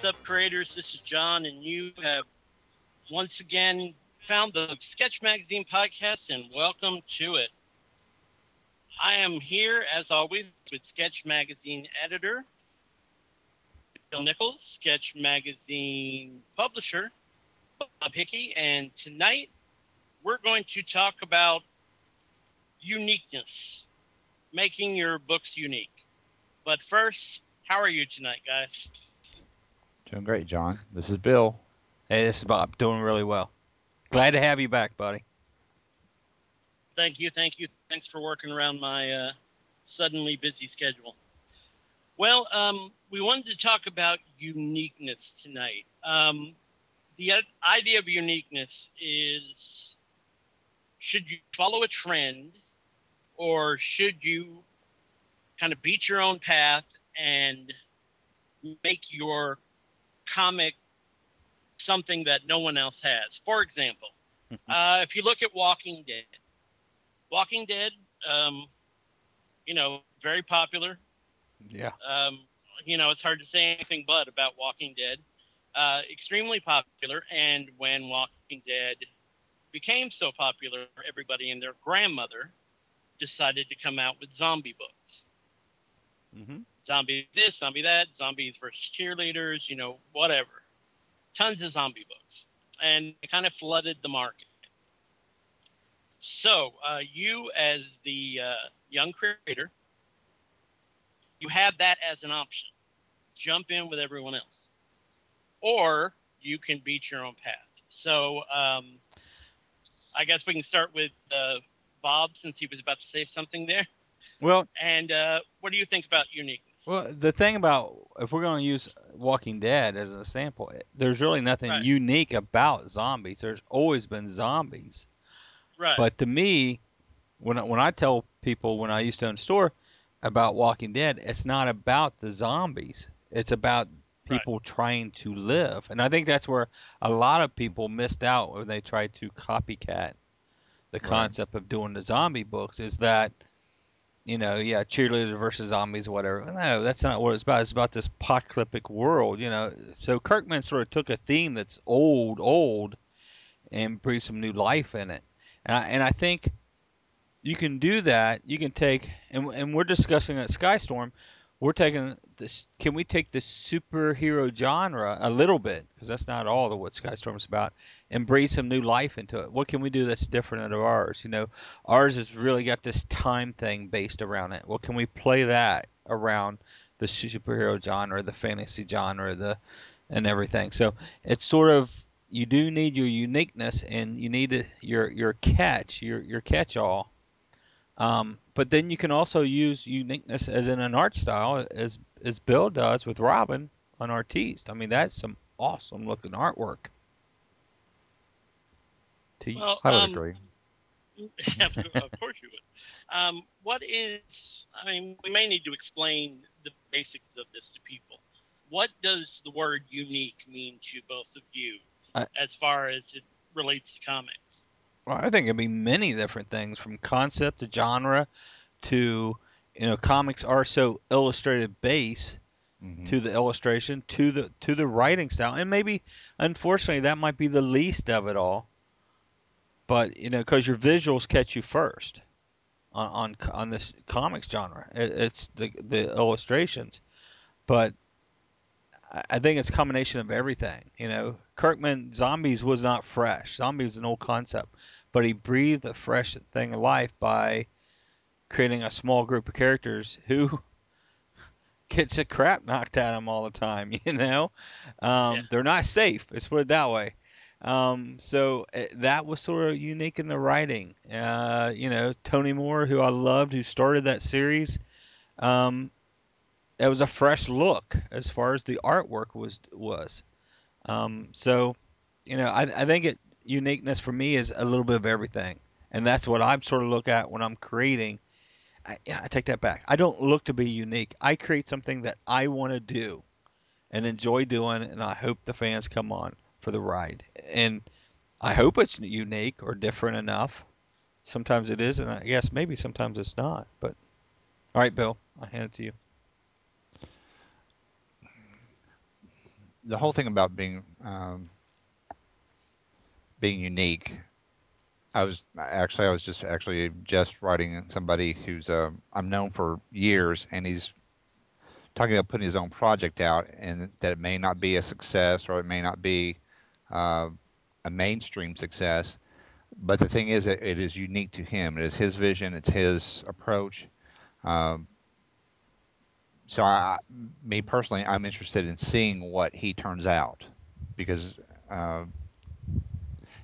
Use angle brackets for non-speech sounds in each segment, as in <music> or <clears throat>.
What's up, creators? This is John, and you have once again found the Sketch Magazine podcast, and welcome to it. I am here, as always, with Sketch Magazine editor Bill Nichols, Sketch Magazine publisher Bob Hickey, and tonight we're going to talk about uniqueness, making your books unique. But first, how are you tonight, guys? Doing great, John. This is Bill. Hey, this is Bob. Doing really well. Glad to have you back, buddy. Thank you, thank you. Thanks for working around my uh, suddenly busy schedule. Well, um, we wanted to talk about uniqueness tonight. Um, the idea of uniqueness is should you follow a trend or should you kind of beat your own path and make your comic something that no one else has. For example, <laughs> uh, if you look at Walking Dead, Walking Dead, um, you know, very popular. Yeah. Um, you know, it's hard to say anything but about Walking Dead. Uh, extremely popular, and when Walking Dead became so popular, everybody and their grandmother decided to come out with zombie books. Mm-hmm. Zombie this, zombie that, zombies versus cheerleaders, you know, whatever. Tons of zombie books. And it kind of flooded the market. So, uh, you as the uh, young creator, you have that as an option. Jump in with everyone else. Or you can beat your own path. So, um, I guess we can start with uh, Bob since he was about to say something there. Well, And uh, what do you think about uniqueness? Well, the thing about if we're going to use Walking Dead as a sample, eh, there's really nothing Right. unique about zombies. There's always been zombies. right. But to me, when I, when I tell people when I used to own a store about Walking Dead, it's not about the zombies. It's about people trying to live, and I think that's where a lot of people missed out when they tried to copycat the Right. concept of doing the zombie books. Is that you know, yeah, cheerleaders versus zombies, whatever. No, that's not what it's about. It's about this apocalyptic world, you know. So Kirkman sort of took a theme that's old, old, and breathed some new life in it. And I, and I think you can do that. You can take, and, and we're discussing at Skystorm, we're taking this. Can we take the superhero genre a little bit, because that's not all of what Skystorm's about, and breathe some new life into it? What can we do that's different out of ours? You know, ours has really got this time thing based around it. Well, can we play that around the superhero genre, the fantasy genre, the and everything? So it's sort of you do need your uniqueness and you need your your catch, your your catch-all. Um, but then you can also use uniqueness as in an art style, as as Bill does with Robin on Artiste. I mean, that's some awesome looking artwork. To well, I would um, agree. <laughs> of of course you would. Um, what is? I mean, we may need to explain the basics of this to people. What does the word "unique" mean to both of you, I- as far as it relates to comics? Well, I think it'd be many different things from concept to genre to you know comics are so illustrated base Mhm. to the illustration to the to the writing style and maybe unfortunately that might be the least of it all but you know because your visuals catch you first on on, on this comics genre it, it's the the illustrations but I- I think it's a combination of everything. You know, Kirkman Zombies was not fresh. Zombies is an old concept, but he breathed a fresh thing of life by creating a small group of characters who <laughs> gets a crap knocked at them all the time. <laughs> You know, um, Yeah. they're not safe. Let's put it that way. Um, so uh, that was sort of unique in the writing. Uh, you know, Tony Moore, who I loved, who started that series, um, it was a fresh look as far as the artwork was was. Um, so, you know, I, I think it uniqueness for me is a little bit of everything, and that's what I sort of look at when I'm creating. I, I take that back. I don't look to be unique. I create something that I want to do and enjoy doing, and I hope the fans come on for the ride. And I hope it's unique or different enough. Sometimes it is, and I guess maybe sometimes it's not. But all right, Bill, I hand it to you. The whole thing about being um, being unique. I was actually I was just actually just writing somebody who's uh, I'm known for years, and he's talking about putting his own project out, and that it may not be a success or it may not be uh, a mainstream success. But the thing is, that it is unique to him. It is his vision. It's his approach. Um, so, I, me personally, I'm interested in seeing what he turns out because uh,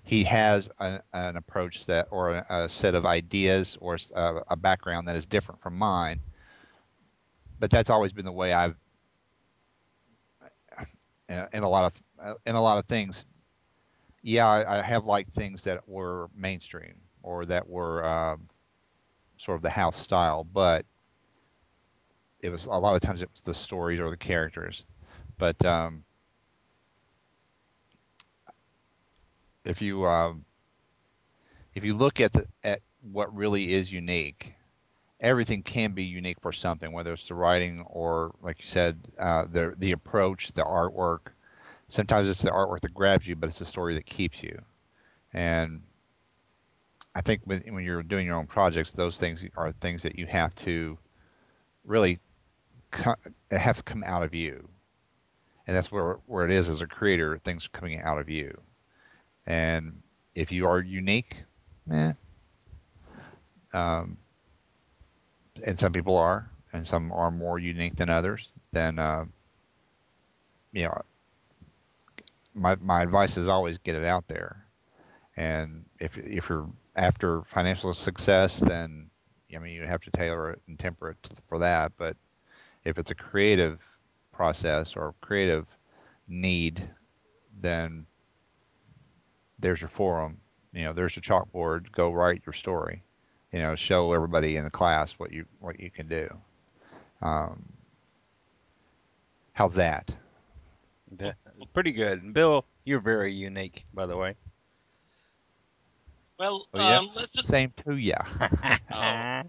he has a, an approach that, or a, a set of ideas, or a, a background that is different from mine. But that's always been the way I've, in a lot of in a lot of things, yeah, I, I have liked things that were mainstream or that were um, sort of the house style, but it was a lot of times it was the stories or the characters. But um, if you um, if you look at the at what really is unique, everything can be unique for something, whether it's the writing or, like you said, uh, the the approach, the artwork. Sometimes it's the artwork that grabs you, but it's the story that keeps you. And I think when, when you're doing your own projects, those things are things that you have to really co- have to come out of you, and that's where where it is as a creator. Things coming out of you, and if you are unique, um, and some people are, and some are more unique than others, then uh, you know, my my advice is always get it out there. And if if you're after financial success, then I mean you have to tailor it and temper it for that. But if it's a creative process or creative need, then there's your forum. You know, there's your chalkboard. Go write your story. You know, show everybody in the class what you what you can do. Um, how's that? That, pretty good. Bill, you're very unique, by the way. Well, Oh, yeah. um, let's just Same to ya. <laughs> Oh.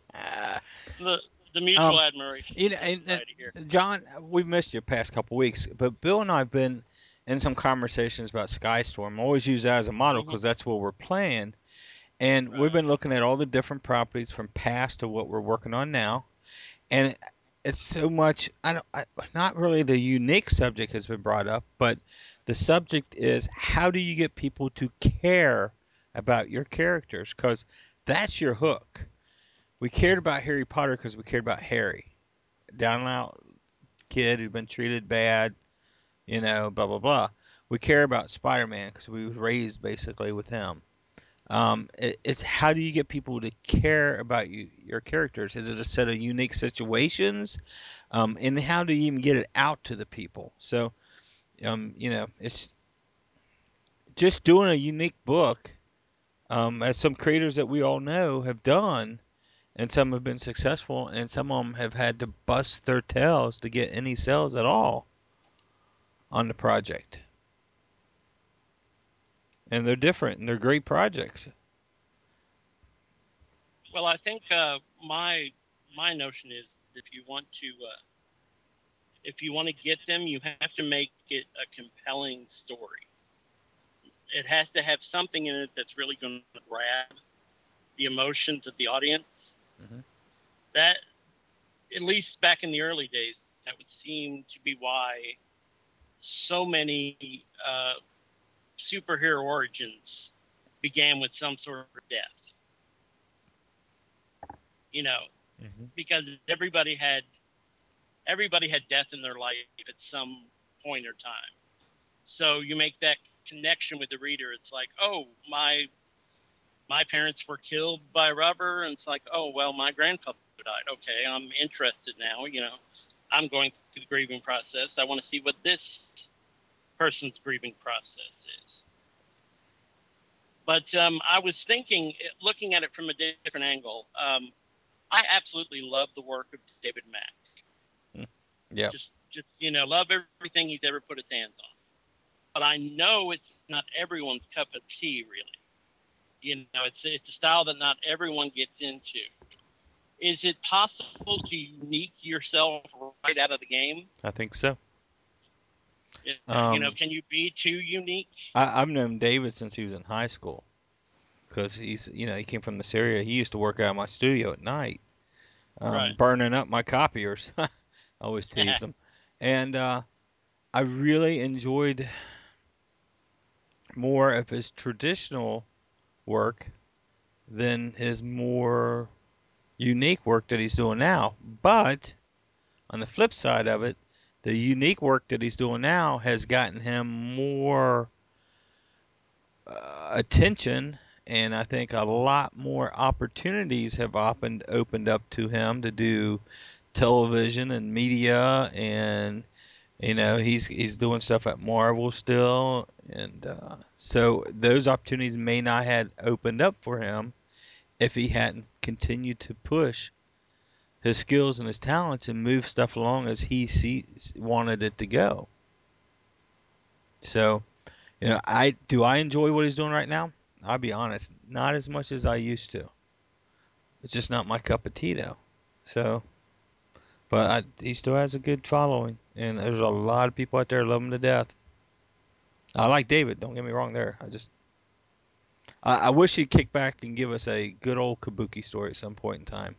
the the mutual Um, admiration. You know, and, and. John, we've missed you the past couple weeks, but Bill and I have been in some conversations about Skystorm. I always use that as a model mm-hmm. because that's what we're playing. And we've been looking at all the different properties from past to what we're working on now, and it's so much. I don't. I, not really the unique subject has been brought up, but the subject is how do you get people to care about your characters? Because that's your hook. We cared about Harry Potter because we cared about Harry, down and out kid who'd been treated bad, you know, blah blah blah. We care about Spider-Man because we were raised basically with him. Um, it, it's how do you get people to care about you, your characters? Is it a set of unique situations? Um, and how do you even get it out to the people? So, um, you know, it's just doing a unique book, um, as some creators that we all know have done, and some have been successful, and some of them have had to bust their tails to get any sales at all on the project. And they're different, and they're great projects. Well, I think uh, my my notion is if you want to uh, if you want to get them, you have to make it a compelling story. It has to have something in it that's really going to grab the emotions of the audience. Mhm. That, at least back in the early days, that would seem to be why so many uh, superhero origins began with some sort of death. You know, Mm-hmm. because everybody had everybody had death in their life at some point or time. So you make that connection with the reader. It's like, oh, my my parents were killed by rubber, and it's like, oh well, my grandfather died. Okay, I'm interested now. You know, I'm going through the grieving process. I want to see what this person's grieving process is. But um, I was thinking, looking at it from a different angle. Um, I absolutely love the work of David Mack. Yeah. Just, just you know, love everything he's ever put his hands on. But I know it's not everyone's cup of tea, really. You know, it's it's a style that not everyone gets into. Is it possible to unique yourself right out of the game? I think so. you Um, know, can you be too unique? I, I've known David since he was in high school, because he's you know he came from this area. He used to work out of my studio at night, um, Right. burning up my copiers. <laughs> I always teased him, <laughs> and uh, I really enjoyed more of his traditional work than his more unique work that he's doing now. But on the flip side of it, the unique work that he's doing now has gotten him more uh, attention and I think a lot more opportunities have opened opened up to him to do television and media and you know he's he's doing stuff at Marvel still and uh, so those opportunities may not have opened up for him if he hadn't continued to push his skills and his talents and move stuff along as he sees, wanted it to go. So, you know, I do I enjoy what he's doing right now? I'll be honest, not as much as I used to. It's just not my cup of tea though. So, but I, he still has a good following, and there's a lot of people out there love him to death. I like David. Don't get me wrong there. I just I, I wish he'd kick back and give us a good old Kabuki story at some point in time,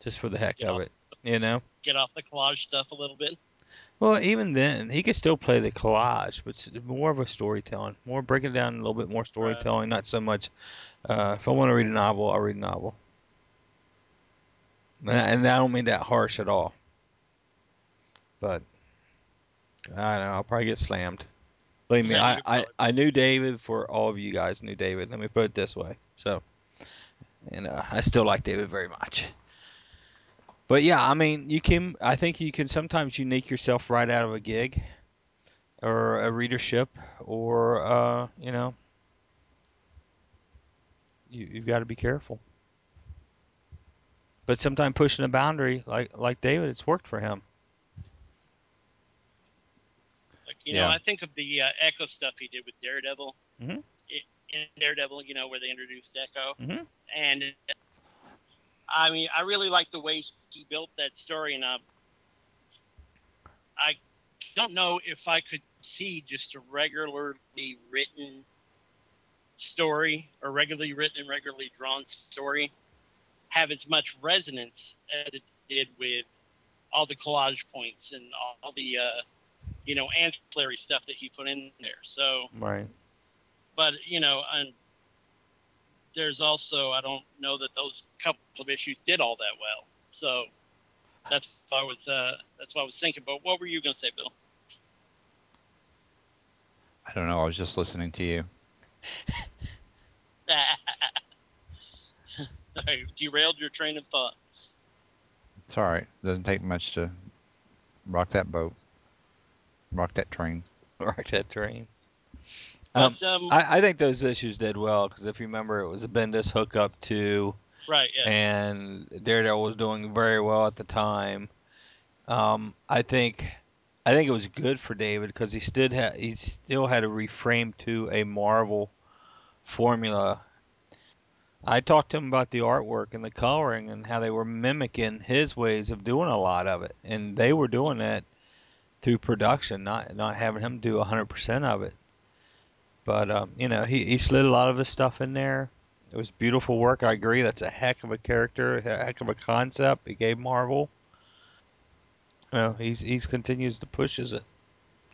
just for the heck Yeah. of it. You know. Get off the collage stuff a little bit. Well, even then, he could still play the collage, but more of a storytelling, more breaking down a little bit more storytelling, not so much. Uh, if I want to read a novel, I'll read a novel, and I don't mean that harsh at all. But I don't know, I'll probably get slammed. Believe me, Yeah, I, I, I knew David for all of you guys knew David. Let me put it this way. So, and uh, I still like David very much. But yeah, I mean, you can. I think you can sometimes unique yourself right out of a gig, or a readership, or uh, you know, you, you've got to be careful. But sometimes pushing a boundary, like like David, it's worked for him. Like you Yeah. know, I think of the uh, Echo stuff he did with Daredevil. Mhm. I- in Daredevil, you know, where they introduced Echo, Mhm. and I mean, I really like the way he built that story, and uh, I don't know if I could see just a regularly written story or regularly written and regularly drawn story have as much resonance as it did with all the collage points and all the uh, you know ancillary stuff that he put in there. So, Right. but you know, and there's also I don't know that those couple of issues did all that well. So that's why I was uh, that's what I was thinking. But what were you gonna say, Bill? I don't know. I was just listening to you. <laughs> I derailed your train of thought. It's all right. Doesn't take much to rock that boat, rock that train. <laughs> Right, that train. Um, But um, I, I think those issues did well because if you remember, it was a Bendis hookup too, right, yeah, and Daredevil was doing very well at the time. Um, I think, I think it was good for David because he still had he still had to reframe to a Marvel formula. I talked to him about the artwork and the coloring and how they were mimicking his ways of doing a lot of it, and they were doing that through production, not not having him do 100% of it. But um, you know, he he slid a lot of his stuff in there. It was beautiful work. I agree. That's a heck of a character, a heck of a concept. He gave Marvel. You know, he's he's continues to pushes it.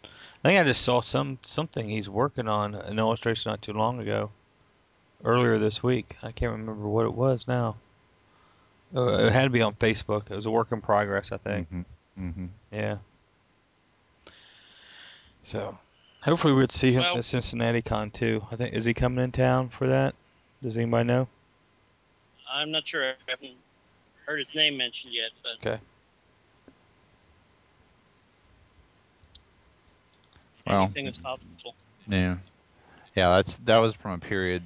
I think I just saw some something he's working on an illustration not too long ago, earlier this week. I can't remember what it was now. Uh, it had to be on Facebook. It was a work in progress, I think. Mm-hmm. Mm-hmm. Yeah. So, Hopefully, we'd see him Well- at Cincinnati Con too. I think is he coming in town for that? Does anybody know? I'm not sure. I haven't heard his name mentioned yet, but Okay. Well, anything is possible. Yeah, yeah. That's that was from a period.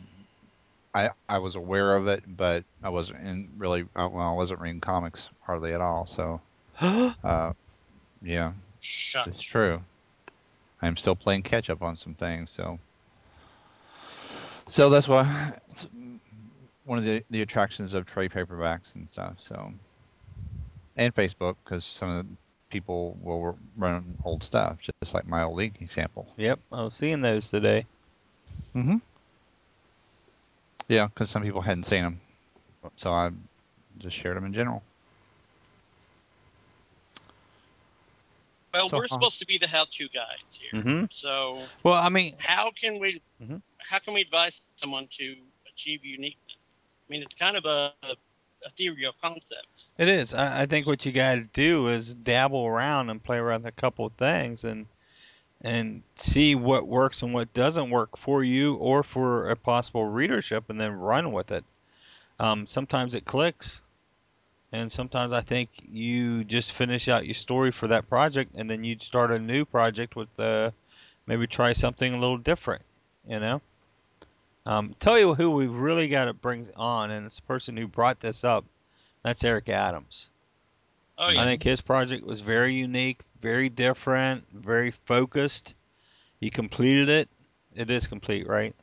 I I was aware of it, but I wasn't in really. uh, Well, I wasn't reading comics hardly at all. So, <gasps> uh, yeah, Shut. it's true. I'm still playing catch up on some things. So, so that's why it's one of the the attractions of trade paperbacks and stuff. So, and Facebook because some of the people will run old stuff, just like my old league example. Yep, I was seeing those today. Mm-hmm. Yeah, because some people hadn't seen them, so I just shared them in general. Well, So, we're supposed to be the how-to guys here. hmm So, Well, I mean, how can we Mhm. how can we advise someone to achieve uniqueness? I mean, it's kind of a, a ethereal concept. it is. I, I think what you got to do is dabble around and play around with a couple of things and and see what works and what doesn't work for you or for a possible readership, and then run with it. Um, sometimes it clicks, and sometimes I think you just finish out your story for that project, and then you start a new project with uh, maybe try something a little different. You know. Um, tell you who we've really got to bring on, and it's the person who brought this up. That's Eric Adams. Oh yeah, I think his project was very unique, very different, very focused. He completed it. It is complete, right?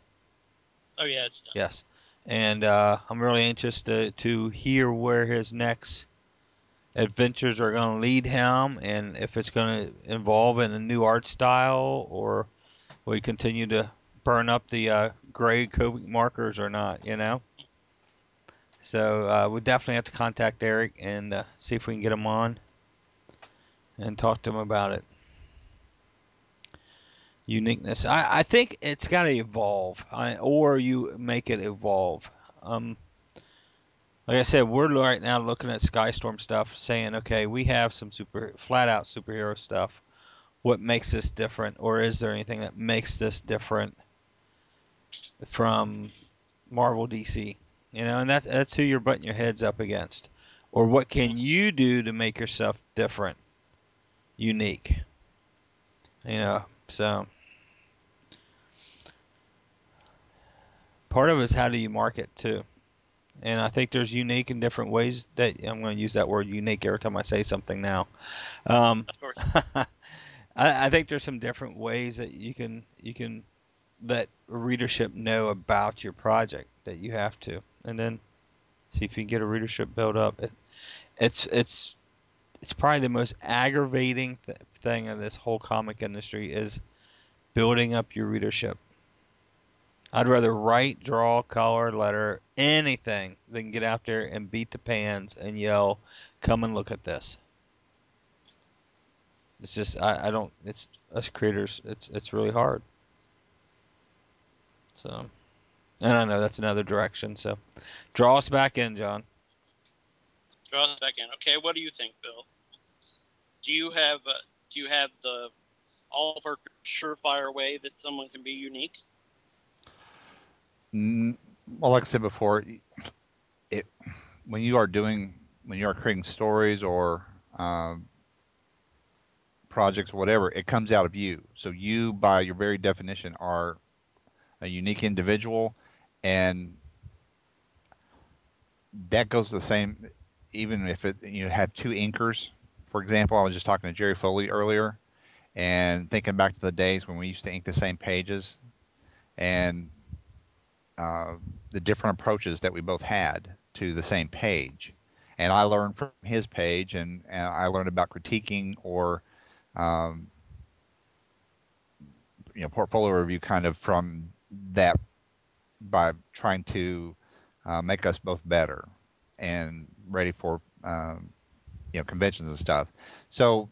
oh yeah, it's done. Yes. And uh, I'm really anxious to, to hear where his next adventures are going to lead him and if it's going to involve in a new art style or we continue to burn up the uh, gray Copic markers or not, you know? So uh, we definitely have to contact Eric and uh, see if we can get him on and talk to him about it. Uniqueness. I, I think it's got to evolve, I, or you make it evolve. Um, like I said, we're right now looking at Skystorm stuff, saying, okay, we have some super flat out superhero stuff. What makes this different, or is there anything that makes this different from Marvel DC? You know, and that's that's who you're butting your heads up against. Or what can you do to make yourself different, unique? You know, so part of it is how do you market too. And I think there's unique and different ways that I'm going to use that word unique every time I say something now. Um, Of course. <laughs> I, I think there's some different ways that you can you can let readership know about your project that you have to, and then see if you can get a readership built up. It, it's it's it's probably the most aggravating th- thing of this whole comic industry is building up your readership. I'd rather write, draw, color, letter, anything than get out there and beat the pans and yell, "Come and look at this." It's just I, I don't. It's us creators. It's it's really hard. So, and I know that's another direction. So, draw us back in, John. Draw us back in. Okay, what do you think, Bill? Do you have uh, do you have the all for surefire way that someone can be unique? Well, like I said before, it when you are doing when you are creating stories or um, projects, whatever, it comes out of you. So you, by your very definition, are a unique individual, and that goes the same. Even if it you have two inkers, for example, I was just talking to Jerry Foley earlier, and thinking back to the days when we used to ink the same pages, and uh, the different approaches that we both had to the same page. And I learned from his page, and, and I learned about critiquing or, um, you know, portfolio review kind of from that by trying to uh, make us both better and ready for, um, you know, conventions and stuff. So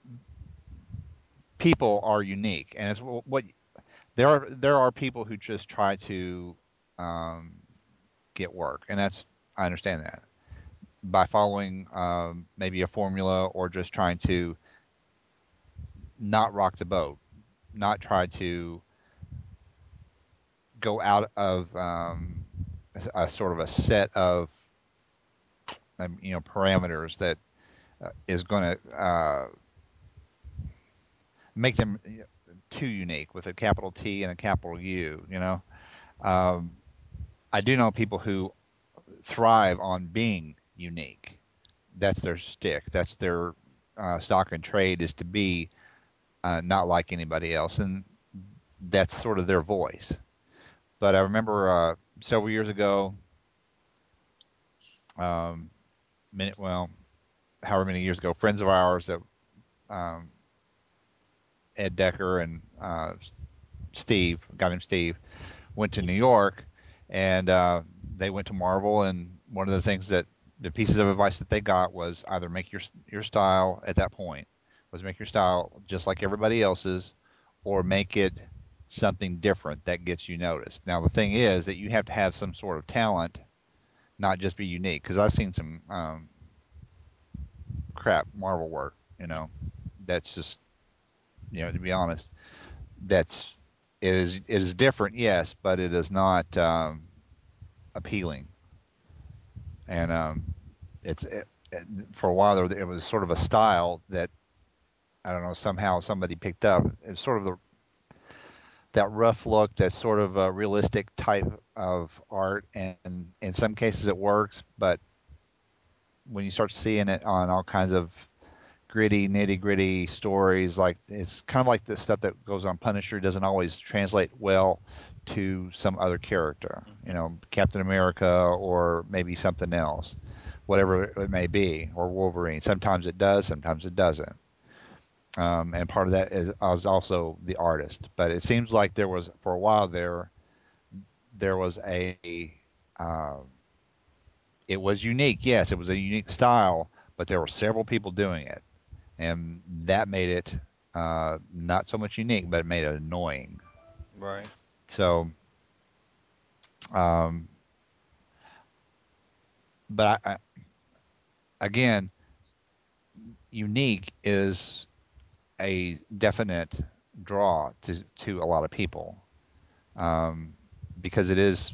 people are unique, and it's what there are. There are people who just try to um, get work, and that's I understand that by following um, maybe a formula or just trying to not rock the boat, not try to go out of um, a, a sort of a set of um, you know parameters that uh, is going to uh, make them too unique with a capital T and a capital U. You know, um, I do know people who thrive on being unique. That's their stick. That's their uh, stock and trade is to be uh, not like anybody else, and that's sort of their voice. But I remember uh, several years ago, um, well, however many years ago, friends of ours that um, Ed Decker and uh, Steve, guy named Steve, went to New York, and uh, they went to Marvel. And one of the things that the pieces of advice that they got was either make your your style at that point was make your style just like everybody else's, or make it something different that gets you noticed. Now the thing is that you have to have some sort of talent, not just be unique. Because I've seen some um, crap Marvel work, you know, that's just you know to be honest, that's it is it is different, yes, but it is not um, appealing. And um, it's it, it, for a while there, it was sort of a style that I don't know somehow somebody picked up. It's sort of the that rough look, that sort of uh, realistic type of art, and in some cases it works, but when you start seeing it on all kinds of gritty, nitty gritty stories, like it's kind of like the stuff that goes on Punisher doesn't always translate well to some other character, you know, Captain America or maybe something else, whatever it may be, or Wolverine. Sometimes it does, sometimes it doesn't. Um, and part of that is, is also the artist. But it seems like there was for a while there, there was a, uh, it was unique. Yes, it was a unique style, but there were several people doing it, and that made it uh, not so much unique, but it made it annoying. Right. So, um, but I, I, again, unique is a definite draw to to a lot of people um, because it is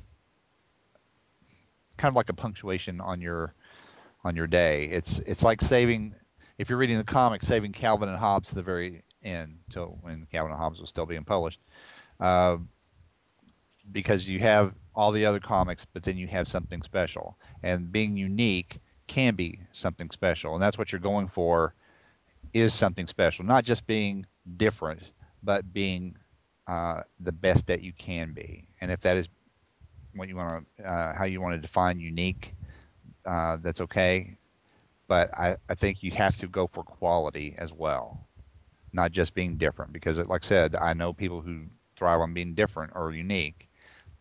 kind of like a punctuation on your on your day. It's it's like saving if you're reading the comics, saving Calvin and Hobbes to the very end, till when Calvin and Hobbes was still being published, uh, because you have all the other comics, but then you have something special, and being unique can be something special, and that's what you're going for is something special, not just being different, but being uh, the best that you can be. And if that is what you want to, uh, how you want to define unique, uh, that's okay. But I, I think you have to go for quality as well, not just being different. Because, like I said, I know people who thrive on being different or unique,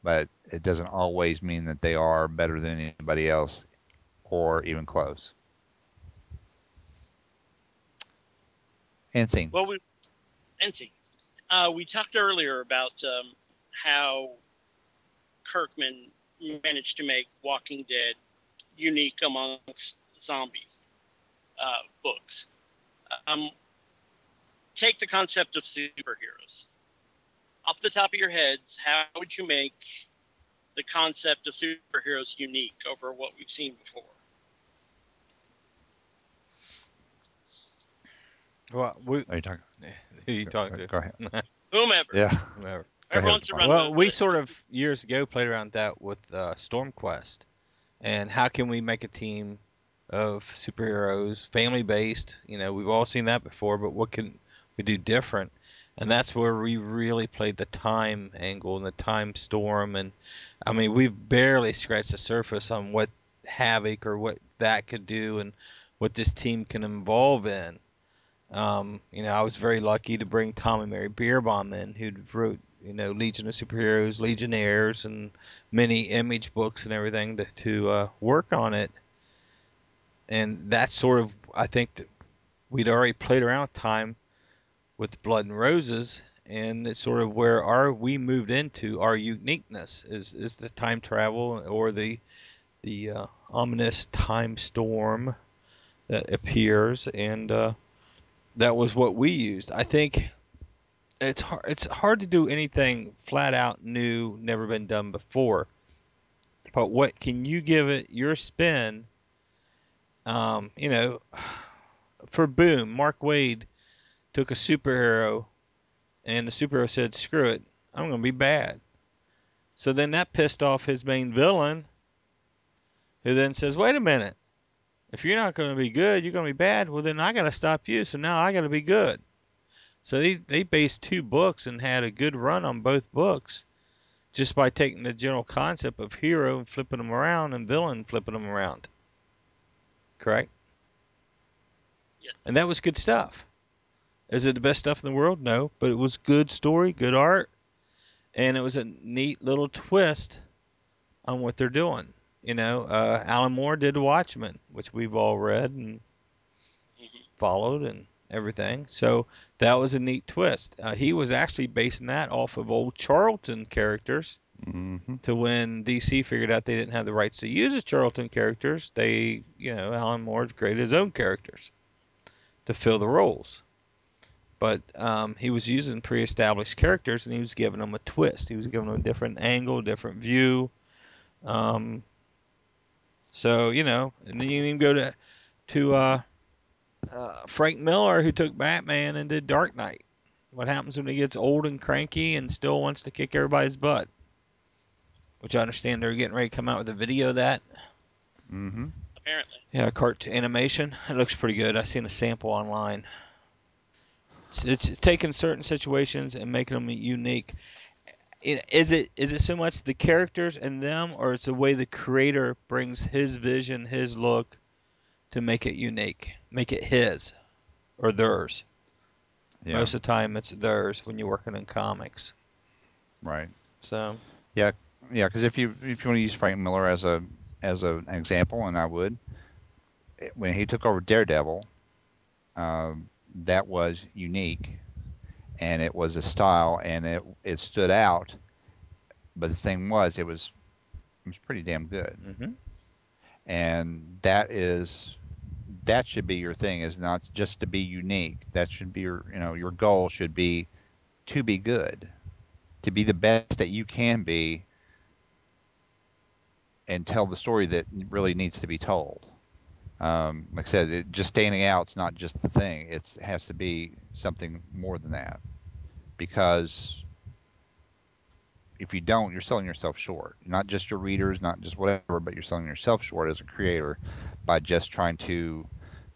but it doesn't always mean that they are better than anybody else or even close. Scene. Well, we scene. Uh, we talked earlier about um, how Kirkman managed to make Walking Dead unique amongst zombie uh, books. Um, take the concept of superheroes. Off the top of your heads, how would you make the concept of superheroes unique over what we've seen before? Well, we, Are you talking? <laughs> who you talking to? Go to? ahead. <laughs> Whomever. Yeah. Whoever. Go ahead. wants to run Well, we the- sort of years ago played around that with uh, Stormquest, and how can we make a team of superheroes, family based? You know, we've all seen that before, but what can we do different? And that's where we really played the time angle and the time storm, and I mean, we've barely scratched the surface on what Havoc or what that could do, and what this team can evolve in. Um, you know, I was very lucky to bring Tom and Mary Bierbaum in, who wrote, you know, Legion of Superheroes, Legionnaires, and many image books and everything to, to uh, work on it. And that's sort of, I think, that we'd already played around with time with Blood and Roses, and it's sort of where our we moved into our uniqueness is is the time travel or the the uh, ominous time storm that appears and. Uh, that was what we used. I think it's hard. It's hard to do anything flat out new, never been done before. But what can you give it your spin? Um, you know, for Boom, Mark Waid took a superhero, and the superhero said, "Screw it, I'm going to be bad." So then that pissed off his main villain, who then says, "Wait a minute, if you're not going to be good, you're going to be bad. Well, then I got to stop you. So now I got to be good." So they they based two books and had a good run on both books, just by taking the general concept of hero and flipping them around and villain flipping them around. Correct. Yes. And that was good stuff. Is it the best stuff in the world? No, but it was good story, good art, and it was a neat little twist on what they're doing. You know, uh, Alan Moore did Watchmen, which we've all read and Mhm. followed and everything. So that was a neat twist. Uh, he was actually basing that off of old Charlton characters. Mm-hmm. To when DC figured out they didn't have the rights to use the Charlton characters, they, you know, Alan Moore created his own characters to fill the roles. But um, he was using pre-established characters, and he was giving them a twist. He was giving them a different angle, different view. Um, so you know, and then you can even go to to uh, uh, Frank Miller, who took Batman and did Dark Knight. What happens when he gets old and cranky and still wants to kick everybody's butt? Which I understand they're getting ready to come out with a video of that. Mm-hmm. Apparently. Yeah, cart animation. It looks pretty good. I've seen a sample online. It's, it's taking certain situations and making them unique. I- Is it is it so much the characters and them, or it's the way the creator brings his vision, his look, to make it unique, make it his or theirs? Yeah. Most of the time, it's theirs when you're working in comics. Right. So Yeah, because if you if you want to use Frank Miller as a as a, an example, and I would, when he took over Daredevil, um, that was unique, and it was a style, and it it stood out. But the thing was, it was it was pretty damn good, hmm and that is that should be your thing. Is not just to be unique. That should be your you know your goal should be to be good, to be the best that you can be, and tell the story that really needs to be told. Um, like I said, it, just standing out is not just the thing. It has to be something more than that. Because if you don't, you're selling yourself short. Not just your readers, not just whatever, but you're selling yourself short as a creator by just trying to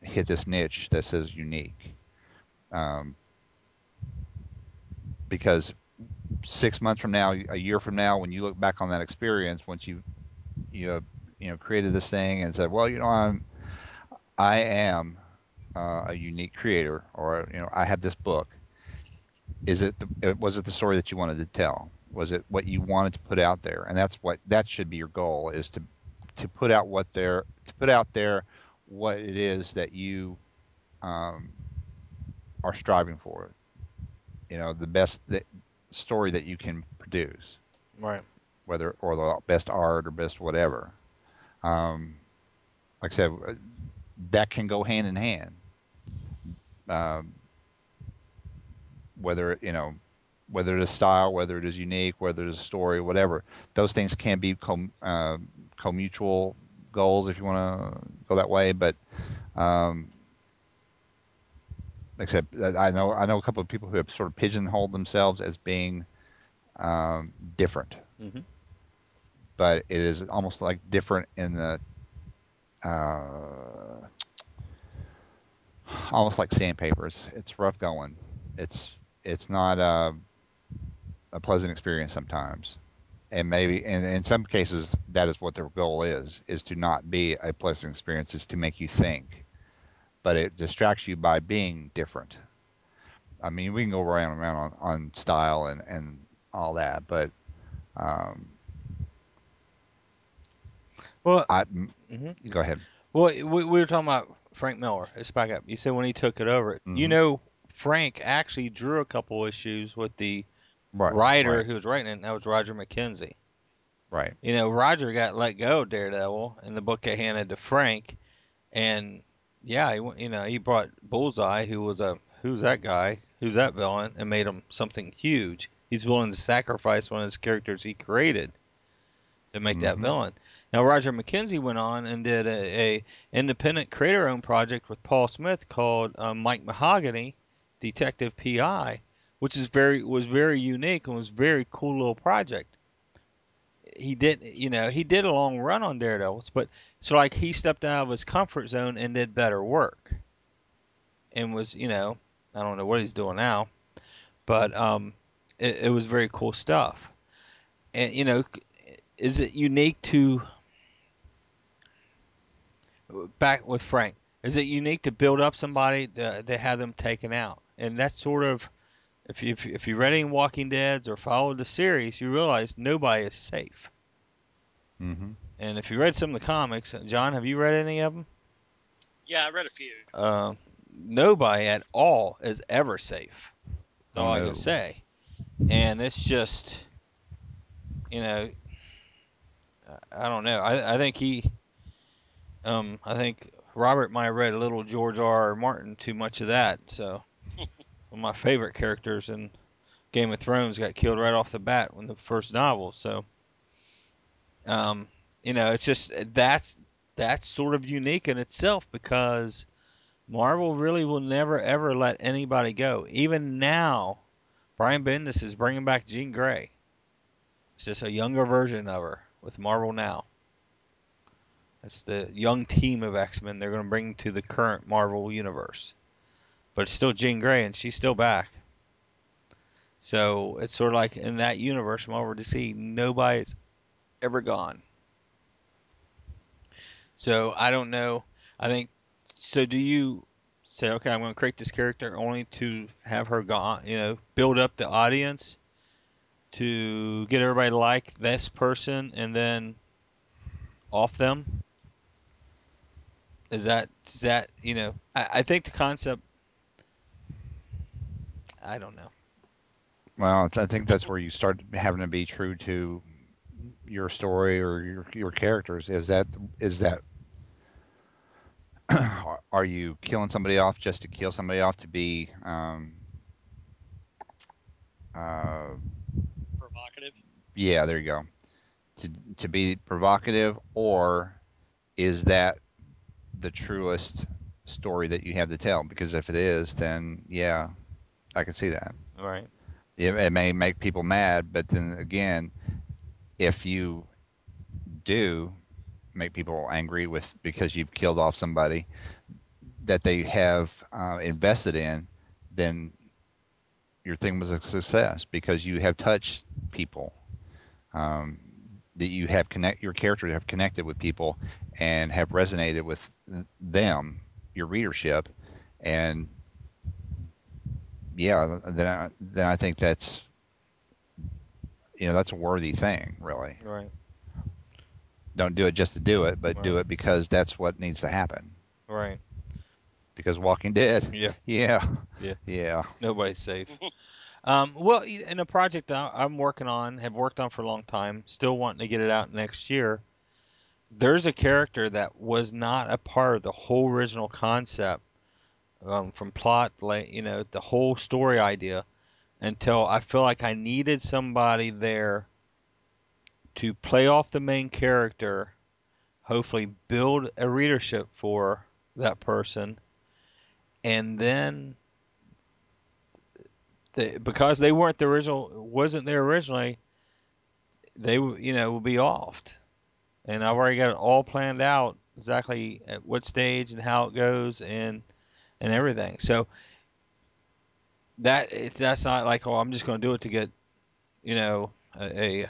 hit this niche that says unique. Um, because six months from now, a year from now, when you look back on that experience, once you you have, you know created this thing and said, well, you know, I'm I am uh, a unique creator, or you know, I have this book. Is it the, was it the story that you wanted to tell? Was it what you wanted to put out there? And that's what that should be your goal is to to put out what there to put out there what it is that you um, are striving for. You know, the best that, story that you can produce, right. Whether or the best art or best whatever. Um, like I said, uh, that can go hand in hand. Um, whether you know whether it is style, whether it is unique, whether it is story, whatever. Those things can be com, uh, co-mutual goals if you want to go that way. But um, like I know I know a couple of people who have sort of pigeonholed themselves as being um, different, hmm but it is almost like different in the uh, almost like sandpaper. It's, rough going. It's it's not uh, a pleasant experience sometimes. And maybe and in some cases that is what their goal is, is to not be a pleasant experience, is to make you think. But it distracts you by being different. I mean, we can go around and around on, on style and, and all that, but um, Well, I m- hmm go ahead. well, we, we were talking about Frank Miller. Let's back up. You said when he took it over. You Mhm. know, Frank actually drew a couple issues with the Right, writer right, who was writing it, and that was Roger McKenzie. right. You know, Roger got let go of Daredevil, and the book got handed to Frank, and yeah, he you know he brought Bullseye, who was a who's that guy? Who's that villain? And made him something huge. He's willing to sacrifice one of his characters he created to make that Mhm. villain. Now Roger McKenzie went on and did a, a independent creator-owned project with Paul Smith called um, Mike Mahogany, Detective PI, which is very was very unique and was very cool little project. He did, you know, he did a long run on Daredevils, but so like he stepped out of his comfort zone and did better work, and was, you know, I don't know what he's doing now, but um, it, it was very cool stuff. And you know, is it unique to back with Frank? Is it unique to build up somebody to, to have them taken out? And that's sort of if you if you read any Walking Dead's or followed the series, you realize nobody is safe. Mm-hmm. And if you read some of the comics, John, have you read any of them? Yeah, I read a few. Uh, nobody at all is ever safe. That's all I can say. And it's just, you know, I- I don't know. I, I think he, um, I think Robert might have read a little George R. R. Martin too much of that. So, <laughs> one of my favorite characters in Game of Thrones got killed right off the bat in the first novel. So, um, you know, it's just that's that's sort of unique in itself because Marvel really will never ever let anybody go. Even now, Brian Bendis is bringing back Jean Grey. It's just a younger version of her with Marvel now. That's the young team of X Men they're going to bring to the current Marvel universe. But it's still Jean Grey, and she's still back. So it's sort of like in that universe, Marvel DC, nobody's ever gone. So I don't know. I think. So do you say, okay, I'm going to create this character only to have her gone? You know, build up the audience to get everybody to like this person, and then off them. Is that is that you know? I, I think the concept. I don't know. Well, it's, I think that's where you start having to be true to your story or your your characters. Is that is that <clears throat> are you killing somebody off just to kill somebody off to be um, uh, Provocative. yeah, there you go. To to be provocative, or is that the truest story that you have to tell? Because if it is, then yeah, I can see that. Right. It, it may make people mad, but then again, if you do make people angry with because you've killed off somebody that they have uh, invested in, then your thing was a success because you have touched people. Um, that you have connect your character have connected with people and have resonated with them, your readership, and yeah, then I, then I think that's you know that's a worthy thing, really. Right. Don't do it just to do it, but do it because that's what needs to happen. Right. Because Walking Dead, <laughs> Yeah. yeah, Yeah. yeah. Nobody's safe. <laughs> Um, well, in a project I'm working on, have worked on for a long time, still wanting to get it out next year. There's a character that was not a part of the whole original concept, um, from plot, like you know, the whole story idea, until I feel like I needed somebody there to play off the main character, hopefully build a readership for that person, and then they, because they weren't the original, wasn't there originally, they you know will be offed, and I've already got it all planned out exactly at what stage and how it goes and and everything. So that it's that's not like oh I'm just going to do it to get you know a, a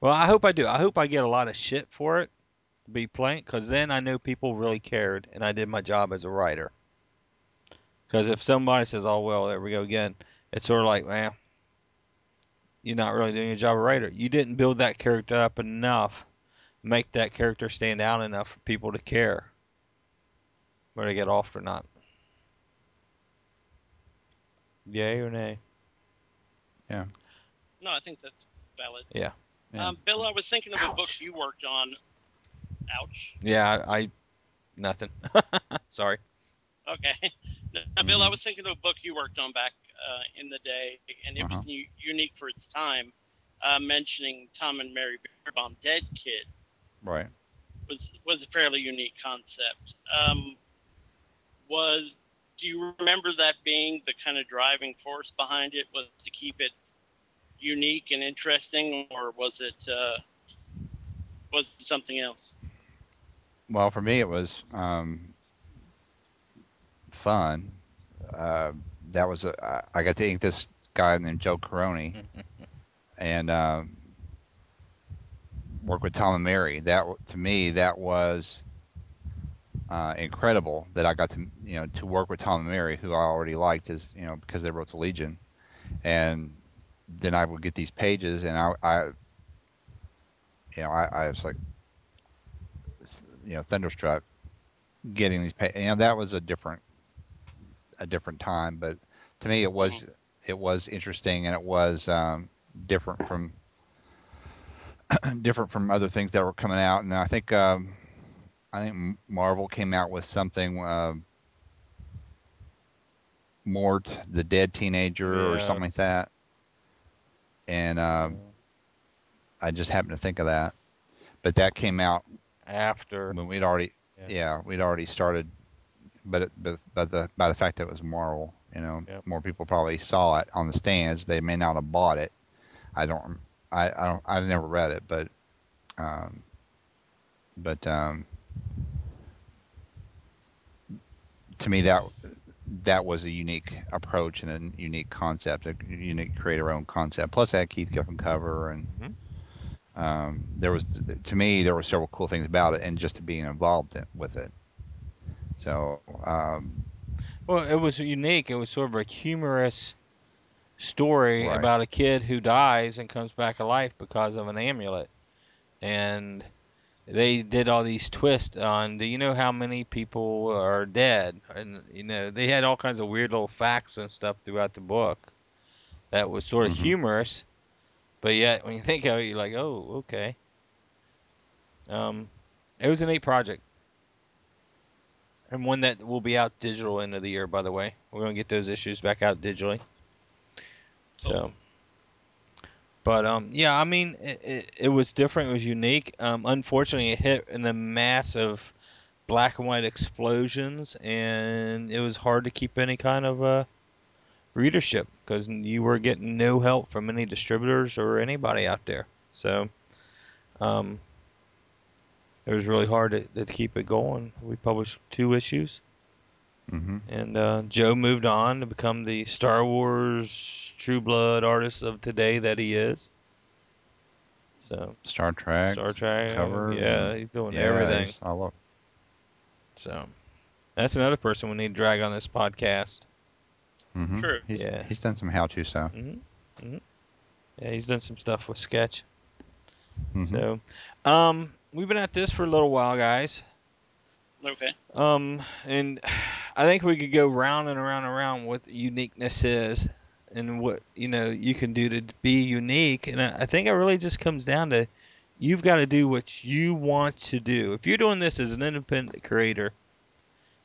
well I hope I do I hope I get a lot of shit for it to be plain because then I know people really cared and I did my job as a writer. Because if somebody says oh well there we go again it's sort of like man you're not really doing your job as a writer. You didn't build that character up enough, make that character stand out enough for people to care whether they get off or not. Yay or nay? Yeah. No, I think that's valid. Yeah. Yeah. Um, Bill, I was thinking of a book you worked on. Ouch. Yeah, I, I nothing. <laughs> Sorry. Okay. <laughs> Now, Bill, I Mhm. was thinking of a book you worked on back uh, in the day, and it was Uh-huh. u- unique for its time. Uh, mentioning Tom and Mary Bierbaum, Dead Kid, Right. was was a fairly unique concept. Um, was do you remember that being the kind of driving force behind it? Was to keep it unique and interesting, or was it uh, was it something else? Well, for me, it was um, fun. Uh, that was a, I- I got to ink this guy named Joe Corroney <laughs> and um, work with Tom and Mary. That to me, that was uh, incredible that I got to you know to work with Tom and Mary, who I already liked as you know because they wrote the Legion, and then I would get these pages, and I, I you know, I, I was like, you know, thunderstruck getting these. pages. you know, that was a different a different time, but to me, it was it was interesting, and it was um, different from <clears throat> different from other things that were coming out. And I think um, I think Marvel came out with something. Uh, Mort, the dead teenager, or something like that. And um, I just happened to think of that. But that came out After. when we'd already, Yes. yeah, we'd already started. But it, but, but the by the fact that it was Marvel, you know, Yep. more people probably saw it on the stands. They may not have bought it. I don't. I, I don't. I never read it, but um, but um, to me that that was a unique approach and a unique concept, a unique creator own concept. Plus, I had Keith Giffen cover, and Mhm. um, there was to me there were several cool things about it, and just being involved in, with it. So um, Well, it was unique. It was sort of a humorous story Right. about a kid who dies and comes back alive because of an amulet. And they did all these twists on do you know how many people are dead? And you know, they had all kinds of weird little facts and stuff throughout the book that was sort of Mhm. humorous, but yet when you think of it, you're like, "Oh, okay." Um it was a neat project. And one that will be out digital end of the year, by the way. We're gonna get those issues back out digitally. So, but um, yeah, I mean, it, it, it was different. It was unique. Um, unfortunately, it hit in the of black and white explosions, and it was hard to keep any kind of uh, readership because you were getting no help from any distributors or anybody out there. So, um, it was really hard to, to keep it going. We published two issues. Mhm. And uh, Joe moved on to become the Star Wars True Blood artist of today that he is. So Star Trek, Star Trek, covers, yeah, and- he's doing yeah, everything. he's- I love. So that's another person we need to drag on this podcast. Mhm. True. He's Yeah. he's done some how to stuff. hmm hmm Yeah, he's done some stuff with Sketch. Mhm. So, um, we've been at this for a little while, guys. Okay. Um, and I think we could go round and around and around what uniqueness is and what you know you can do to be unique. And I I think it really just comes down to you've got to do what you want to do. If you're doing this as an independent creator,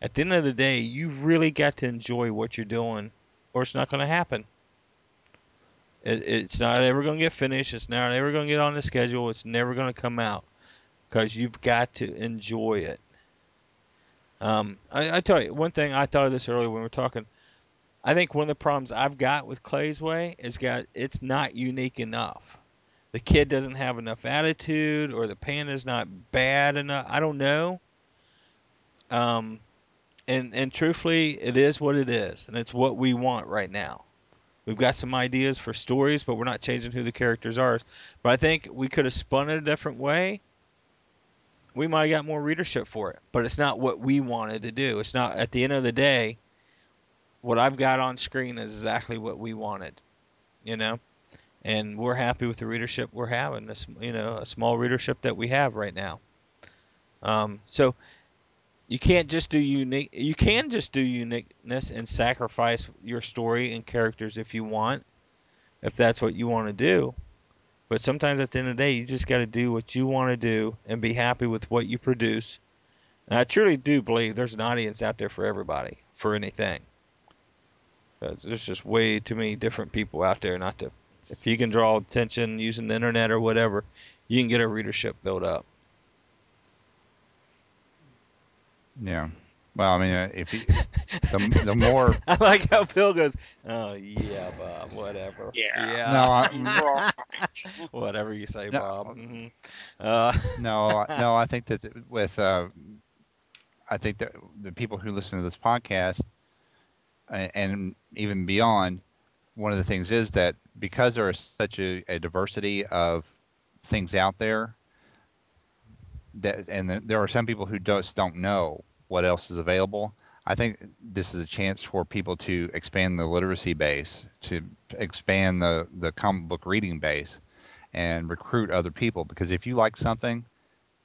at the end of the day, you really got to enjoy what you're doing, or it's not going to happen. It, it's not ever going to get finished. It's not ever going to get on the schedule. It's never going to come out because you've got to enjoy it. Um, I, I tell you one thing. I thought of this earlier when we were talking. I think one of the problems I've got with Clay's Way is got it's not unique enough. The kid doesn't have enough attitude, or the panda's not bad enough. I don't know. Um, and and truthfully, it is what it is, and it's what we want right now. We've got some ideas for stories, but we're not changing who the characters are. But I think we could have spun it a different way. We might have got more readership for it, but it's not what we wanted to do. It's not at the end of the day. What I've got on screen is exactly what we wanted, you know, and we're happy with the readership we're having. This, you know, a small readership that we have right now. Um, so you can't just do unique. You can just do uniqueness and sacrifice your story and characters if you want, if that's what you want to do. But sometimes at the end of the day, you just got to do what you want to do and be happy with what you produce. And I truly do believe there's an audience out there for everybody, for anything. there's just way too many different people out there not to. If you can draw attention using the internet or whatever, you can get a readership built up. Yeah. Well, I mean, uh, if you, the <laughs> the more I like how Bill goes, "Oh yeah, Bob, whatever." Yeah. no, I, <laughs> whatever you say, No. Bob. hmm Uh, <laughs> no, I- no, I think that with uh, I think that the people who listen to this podcast a- and even beyond, one of the things is that because there is such a, a diversity of things out there, that and th- there are some people who just don't know what else is available. I think this is a chance for people to expand the literacy base, to expand the the comic book reading base, and recruit other people. Because if you like something,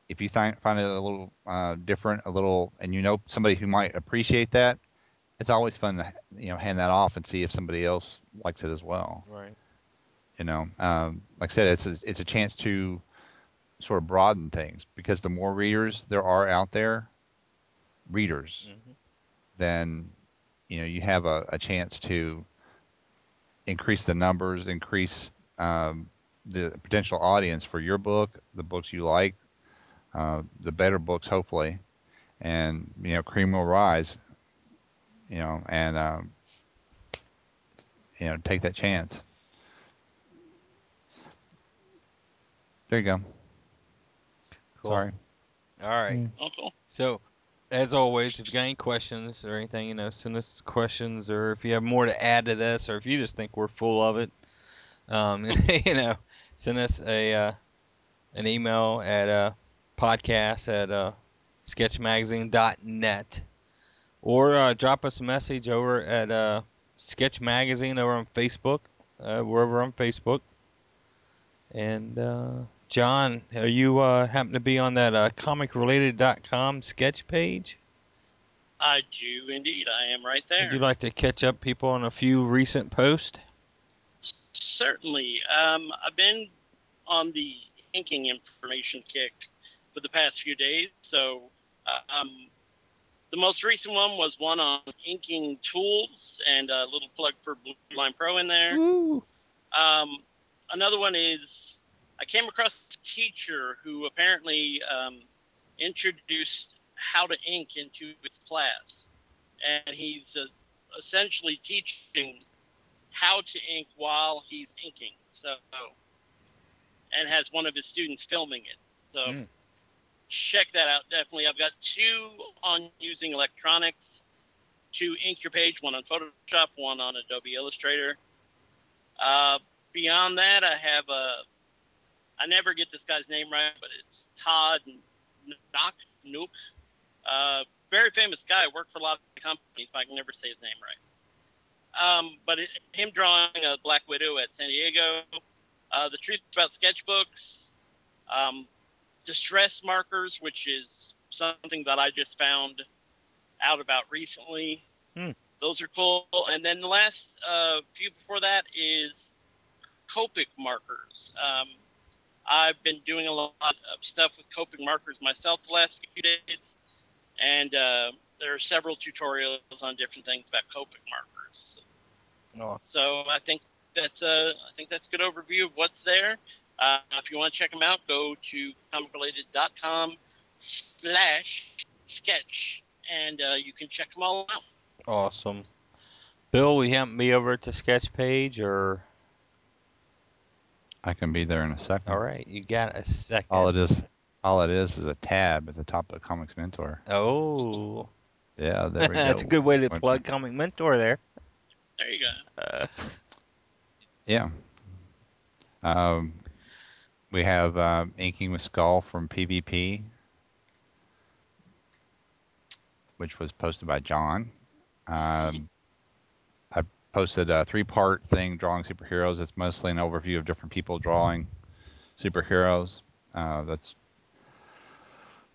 if you find find it a little uh, different, a little, and you know somebody who might appreciate that, it's always fun to you know hand that off and see if somebody else likes it as well. right. You know, um, like I said, it's a, it's a chance to sort of broaden things because the more readers there are out there, readers, hmm then you know you have a, a chance to increase the numbers, increase um, the potential audience for your book, the books you like, uh, the better books hopefully, and you know cream will rise. You know, and um, you know take that chance. There you go. Cool. Sorry. All right. Mm. Oh, cool. So, as always, if you got any questions or anything, you know, send us questions, or if you have more to add to this, or if you just think we're full of it, um, <laughs> you know, send us a uh, an email at uh, podcast at uh, sketchmagazine.net, or uh, drop us a message over at uh, Sketch Magazine over on Facebook. Uh, on Facebook. And uh, John, are you uh, happen to be on that uh, comicrelated.com sketch page? I do indeed. I am right there. Would you like to catch up people on a few recent posts? Certainly. Um, I've been on the inking information kick for the past few days. So, uh, um, the most recent one was one on inking tools, and a little plug for Blue Line Pro in there. Woo! Um, another one is I came across a teacher who apparently um, introduced how to ink into his class, and he's uh, essentially teaching how to ink while he's inking. So, and has one of his students filming it. So, Mm. check that out. Definitely, I've got two on using electronics to ink your page. One on Photoshop, one on Adobe Illustrator. Uh, beyond that, I have a. I never get this guy's name right, but it's Todd Nook. Nook. Uh, very famous guy. Worked for a lot of companies, but I can never say his name right. Um, but it, him drawing a Black Widow at San Diego. Uh, the truth about sketchbooks. Um, distress markers, which is something that I just found out about recently. Hmm. Those are cool. And then the last uh, few before that is Copic markers. Um, I've been doing a lot of stuff with Copic markers myself the last few days, and uh, there are several tutorials on different things about Copic markers. Oh, So I think that's a I think that's a good overview of what's there. Uh, if you want to check them out, go to comicrelated.com slash sketch, and uh, you can check them all out. awesome. Bill, will you happen to be over at the sketch page, or I can be there in a second. all right, you got a second. All it is, all it is, is a tab at the top of Comics Mentor. Oh, Yeah, <laughs> there we go. that's a good way to Went- plug Comic Mentor there. There you go. Uh, Yeah. Um, we have uh, Inking with Skull from PvP, which was posted by John. Um, I posted a three-part thing drawing superheroes. It's mostly an overview of different people drawing superheroes. Uh, that's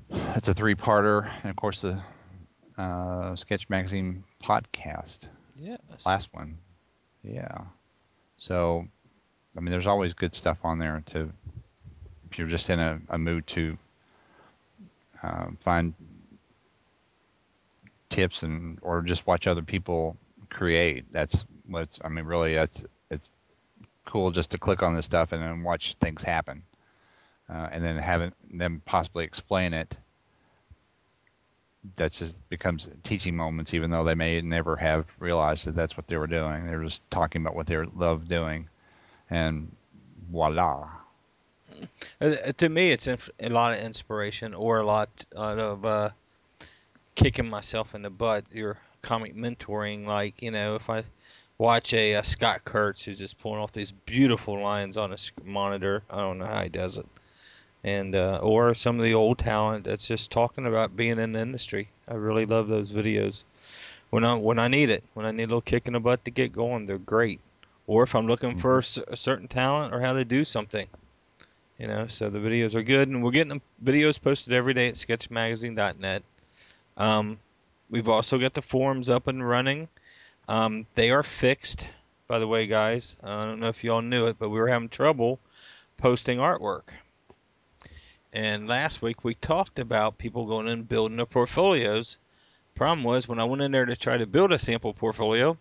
that's a three-parter, and of course the uh, Sketch Magazine podcast yes. last one. Yeah. So, I mean, there's always good stuff on there to, if you're just in a, a mood to um, find tips and or just watch other people create. That's what's. I mean, really, that's it's cool just to click on this stuff and then watch things happen, uh, and then having them possibly explain it. That just becomes teaching moments, even though they may never have realized that that's what they were doing. They were just talking about what they love doing, and voila. Uh, to me, it's a lot of inspiration or a lot of uh, kicking myself in the butt. Your comic mentoring, like you know, if I watch a, a Scott Kurtz who's just pulling off these beautiful lines on a monitor, I don't know how he does it, and uh, or some of the old talent that's just talking about being in the industry. I really love those videos. When I when I need it, when I need a little kick in the butt to get going, they're great. Or if I'm looking mm-hmm. for a, a certain talent or how to do something, you know. So the videos are good, and we're getting videos posted every day at sketchmagazine.net. Um, we've also got the forums up and running. Um, they are fixed, by the way, guys. I don't know if y'all knew it, but we were having trouble posting artwork. And last week we talked about people going in and building their portfolios. Problem was when I went in there to try to build a sample portfolio,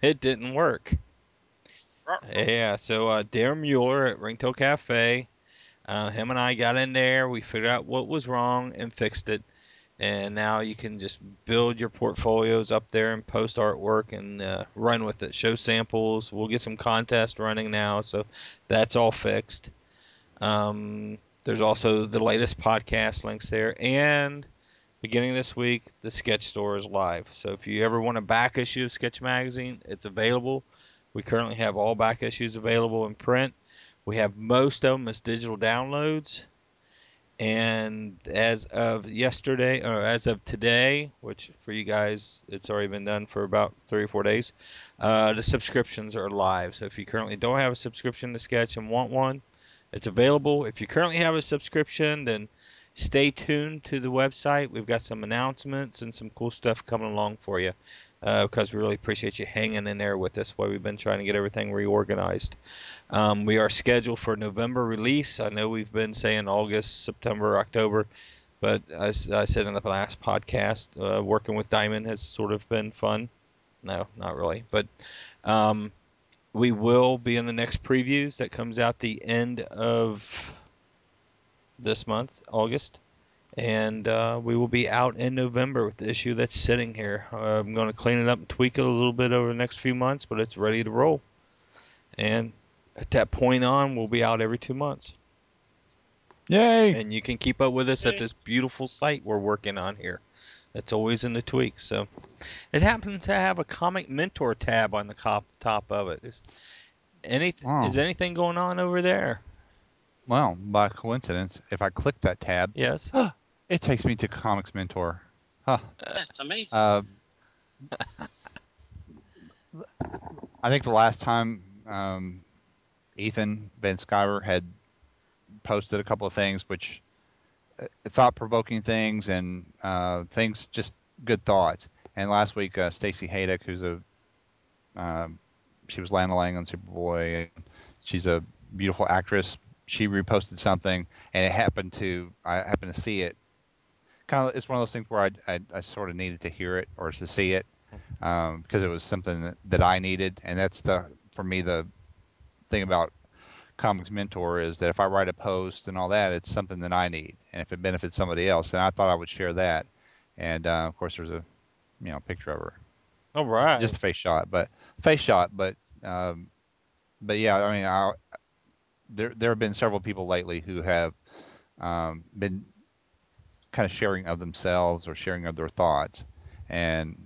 it didn't work. Yeah, so uh, Darren Mueller at Ringtail Cafe, uh, him and I got in there. We figured out what was wrong and fixed it and now you can just build your portfolios up there and post artwork and uh, run with it. Show samples. We'll get some contest running now, so that's all fixed. Um, there's also the latest podcast links there, and beginning this week, the Sketch Store is live. So if you ever want a back issue of Sketch Magazine, it's available. We currently have all back issues available in print. We have most of them as digital downloads and as of yesterday, or as of today, which for you guys, it's already been done for about three or four days, uh, the subscriptions are live. So if you currently don't have a subscription to Sketch and want one, it's available. If you currently have a subscription, then stay tuned to the website. We've got some announcements and some cool stuff coming along for you uh, because we really appreciate you hanging in there with us while we've been trying to get everything reorganized. Um, we are scheduled for November release. I know we've been saying August, September, October, but as I said in the last podcast, uh, working with Diamond has sort of been fun. No, not really, but um, we will be in the next previews that comes out the end of this month, August and uh, we will be out in November with the issue that's sitting here. Uh, I'm going to clean it up and tweak it a little bit over the next few months, but it's ready to roll. And at that point on, we'll be out every two months. Yay! And you can keep up with us Yay. at this beautiful site we're working on here. That's always in the tweaks. So it happens to have a comic mentor tab on the top top of it. Is anything wow. is anything going on over there? Well, by coincidence, if I click that tab, yes, <gasps> it takes me to Comics Mentor. Huh. That's amazing. Uh, I think the last time um, Ethan Van Sciver had posted a couple of things, which uh, thought-provoking things and uh, things just good thoughts. And last week, uh, Stacy Haiduk, who's a uh, she was Lana Lang on Superboy. She's a beautiful actress. She reposted something, and it happened to I happened to see it kind of it's one of those things where I, I, I sort of needed to hear it or to see it um, because it was something that, that I needed, and that's the for me the thing about Comics Mentor is that if I write a post and all that, it's something that I need, and if it benefits somebody else, and I thought I would share that, and uh, of course there's a you know picture of her. All right. Just a face shot, but face shot, but um, but yeah, I mean, I, there there have been several people lately who have um, been kind of sharing of themselves or sharing of their thoughts, and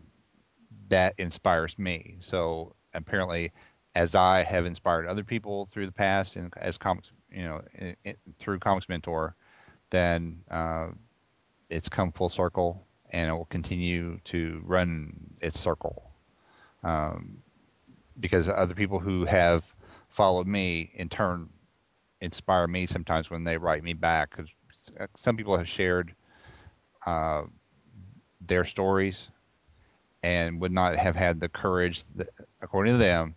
that inspires me. So apparently, as I have inspired other people through the past and as comics, you know, through Comics Mentor, then uh, it's come full circle and it will continue to run its circle. Um, because other people who have followed me in turn inspire me sometimes when they write me back. Because some people have shared uh, their stories and would not have had the courage, that, according to them,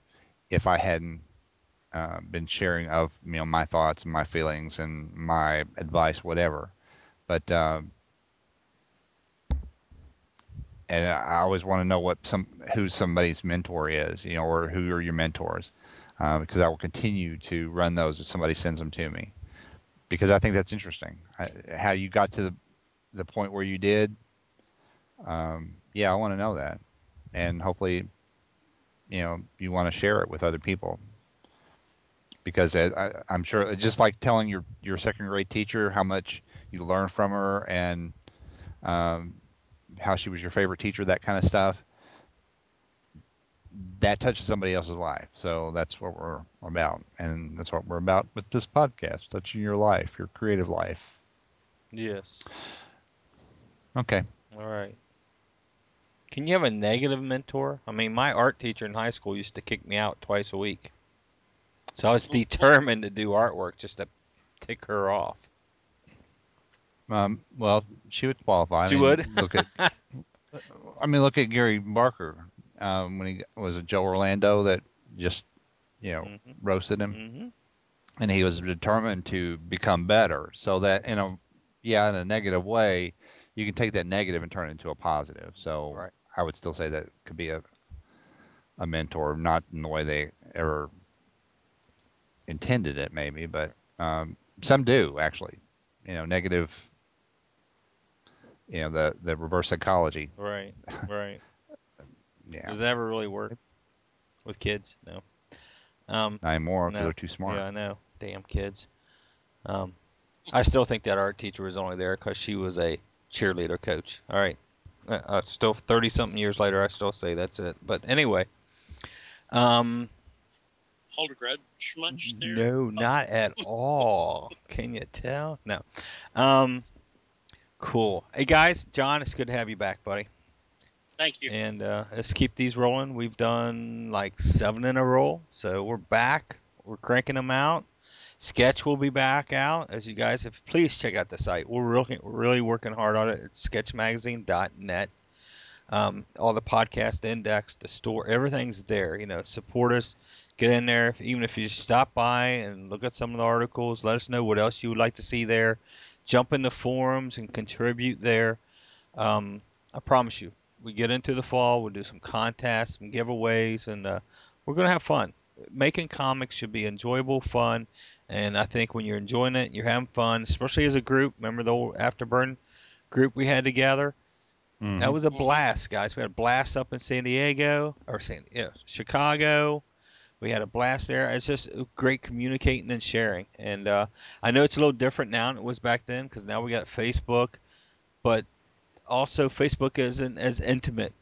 if I hadn't uh, been sharing of you know my thoughts and my feelings and my advice, whatever. But uh, and I always want to know what some who somebody's mentor is, you know, or who are your mentors, uh, because I will continue to run those if somebody sends them to me, because I think that's interesting. I, how you got to the the point where you did, um, yeah, I want to know that, and hopefully, you know, you want to share it with other people, because I, I'm sure just like telling your your second grade teacher how much you learned from her and um, how she was your favorite teacher, that kind of stuff. That touches somebody else's life. So that's what we're about. And that's what we're about with this podcast touching your life, your creative life. Yes. Okay. All right. Can you have a negative mentor? I mean, my art teacher in high school used to kick me out twice a week. So I was determined to do artwork just to tick her off. Um, well, she would qualify. She I mean, would? look at. <laughs> I mean, look at Gary Barker um, when he was it Joe Orlando that just you know Mhm. roasted him, hmm and he was determined to become better. So that in a yeah in a negative way, you can take that negative and turn it into a positive. So Right. I would still say that could be a a mentor, not in the way they ever intended it, maybe, but um, some do actually. You know, negative. You know, the the reverse psychology. Right. <laughs> Right. Yeah, Does that ever really work with kids? No. Um, anymore because no. they're too smart. Yeah, I know. Damn kids. Um, I still think that art teacher was only there because she was a cheerleader coach. All right. Uh, uh, still 30 something years later, I still say that's it. But anyway. Um, Hold a grudge much there? no, not at <laughs> all. Can you tell? No. Um, cool. Hey, guys. John, it's good to have you back, buddy. Thank you. And uh, let's keep these rolling. We've done like seven in a row, so we're back. We're cranking them out. Sketch will be back out as you guys have. Please check out the site. We're really, really working hard on it. It's sketchmagazine.net. Um, all the podcast index, the store, everything's there. You know, support us. Get in there. Even if you just stop by and look at some of the articles, let us know what else you would like to see there. Jump in the forums and contribute there. Um, I promise you, we get into the fall, we'll do some contests, some giveaways, and uh, we're gonna have fun. Making comics should be enjoyable, fun, and I think when you're enjoying it, you're having fun, especially as a group. Remember the old Afterburn group we had together? Mhm. That was a blast, guys. We had a blast up in San Diego or San yeah, Chicago. We had a blast there. It's just great communicating and sharing. And uh, I know it's a little different now than it was back then because now we got Facebook, but also Facebook isn't as intimate.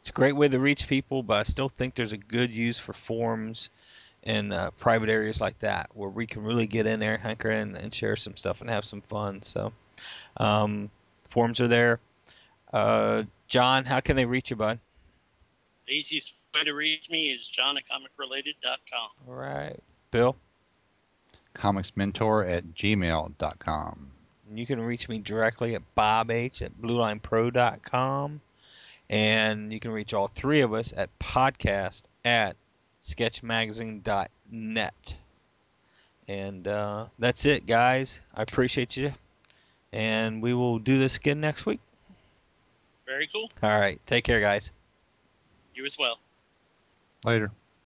It's a great way to reach people, but I still think there's a good use for forums and uh, private areas like that where we can really get in there, hunker in, and share some stuff and have some fun. So, um, forums are there. Uh, John, how can they reach you, bud? The easiest way to reach me is john at comicrelated.com. All right, Bill. comicsmentor at gmail.com. And you can reach me directly at Bob H at BlueLinePro.com. And you can reach all three of us at podcast at sketchmagazine.net. And uh, that's it, guys. I appreciate you. And we will do this again next week. Very cool. All right. Take care, guys. You as well. Later.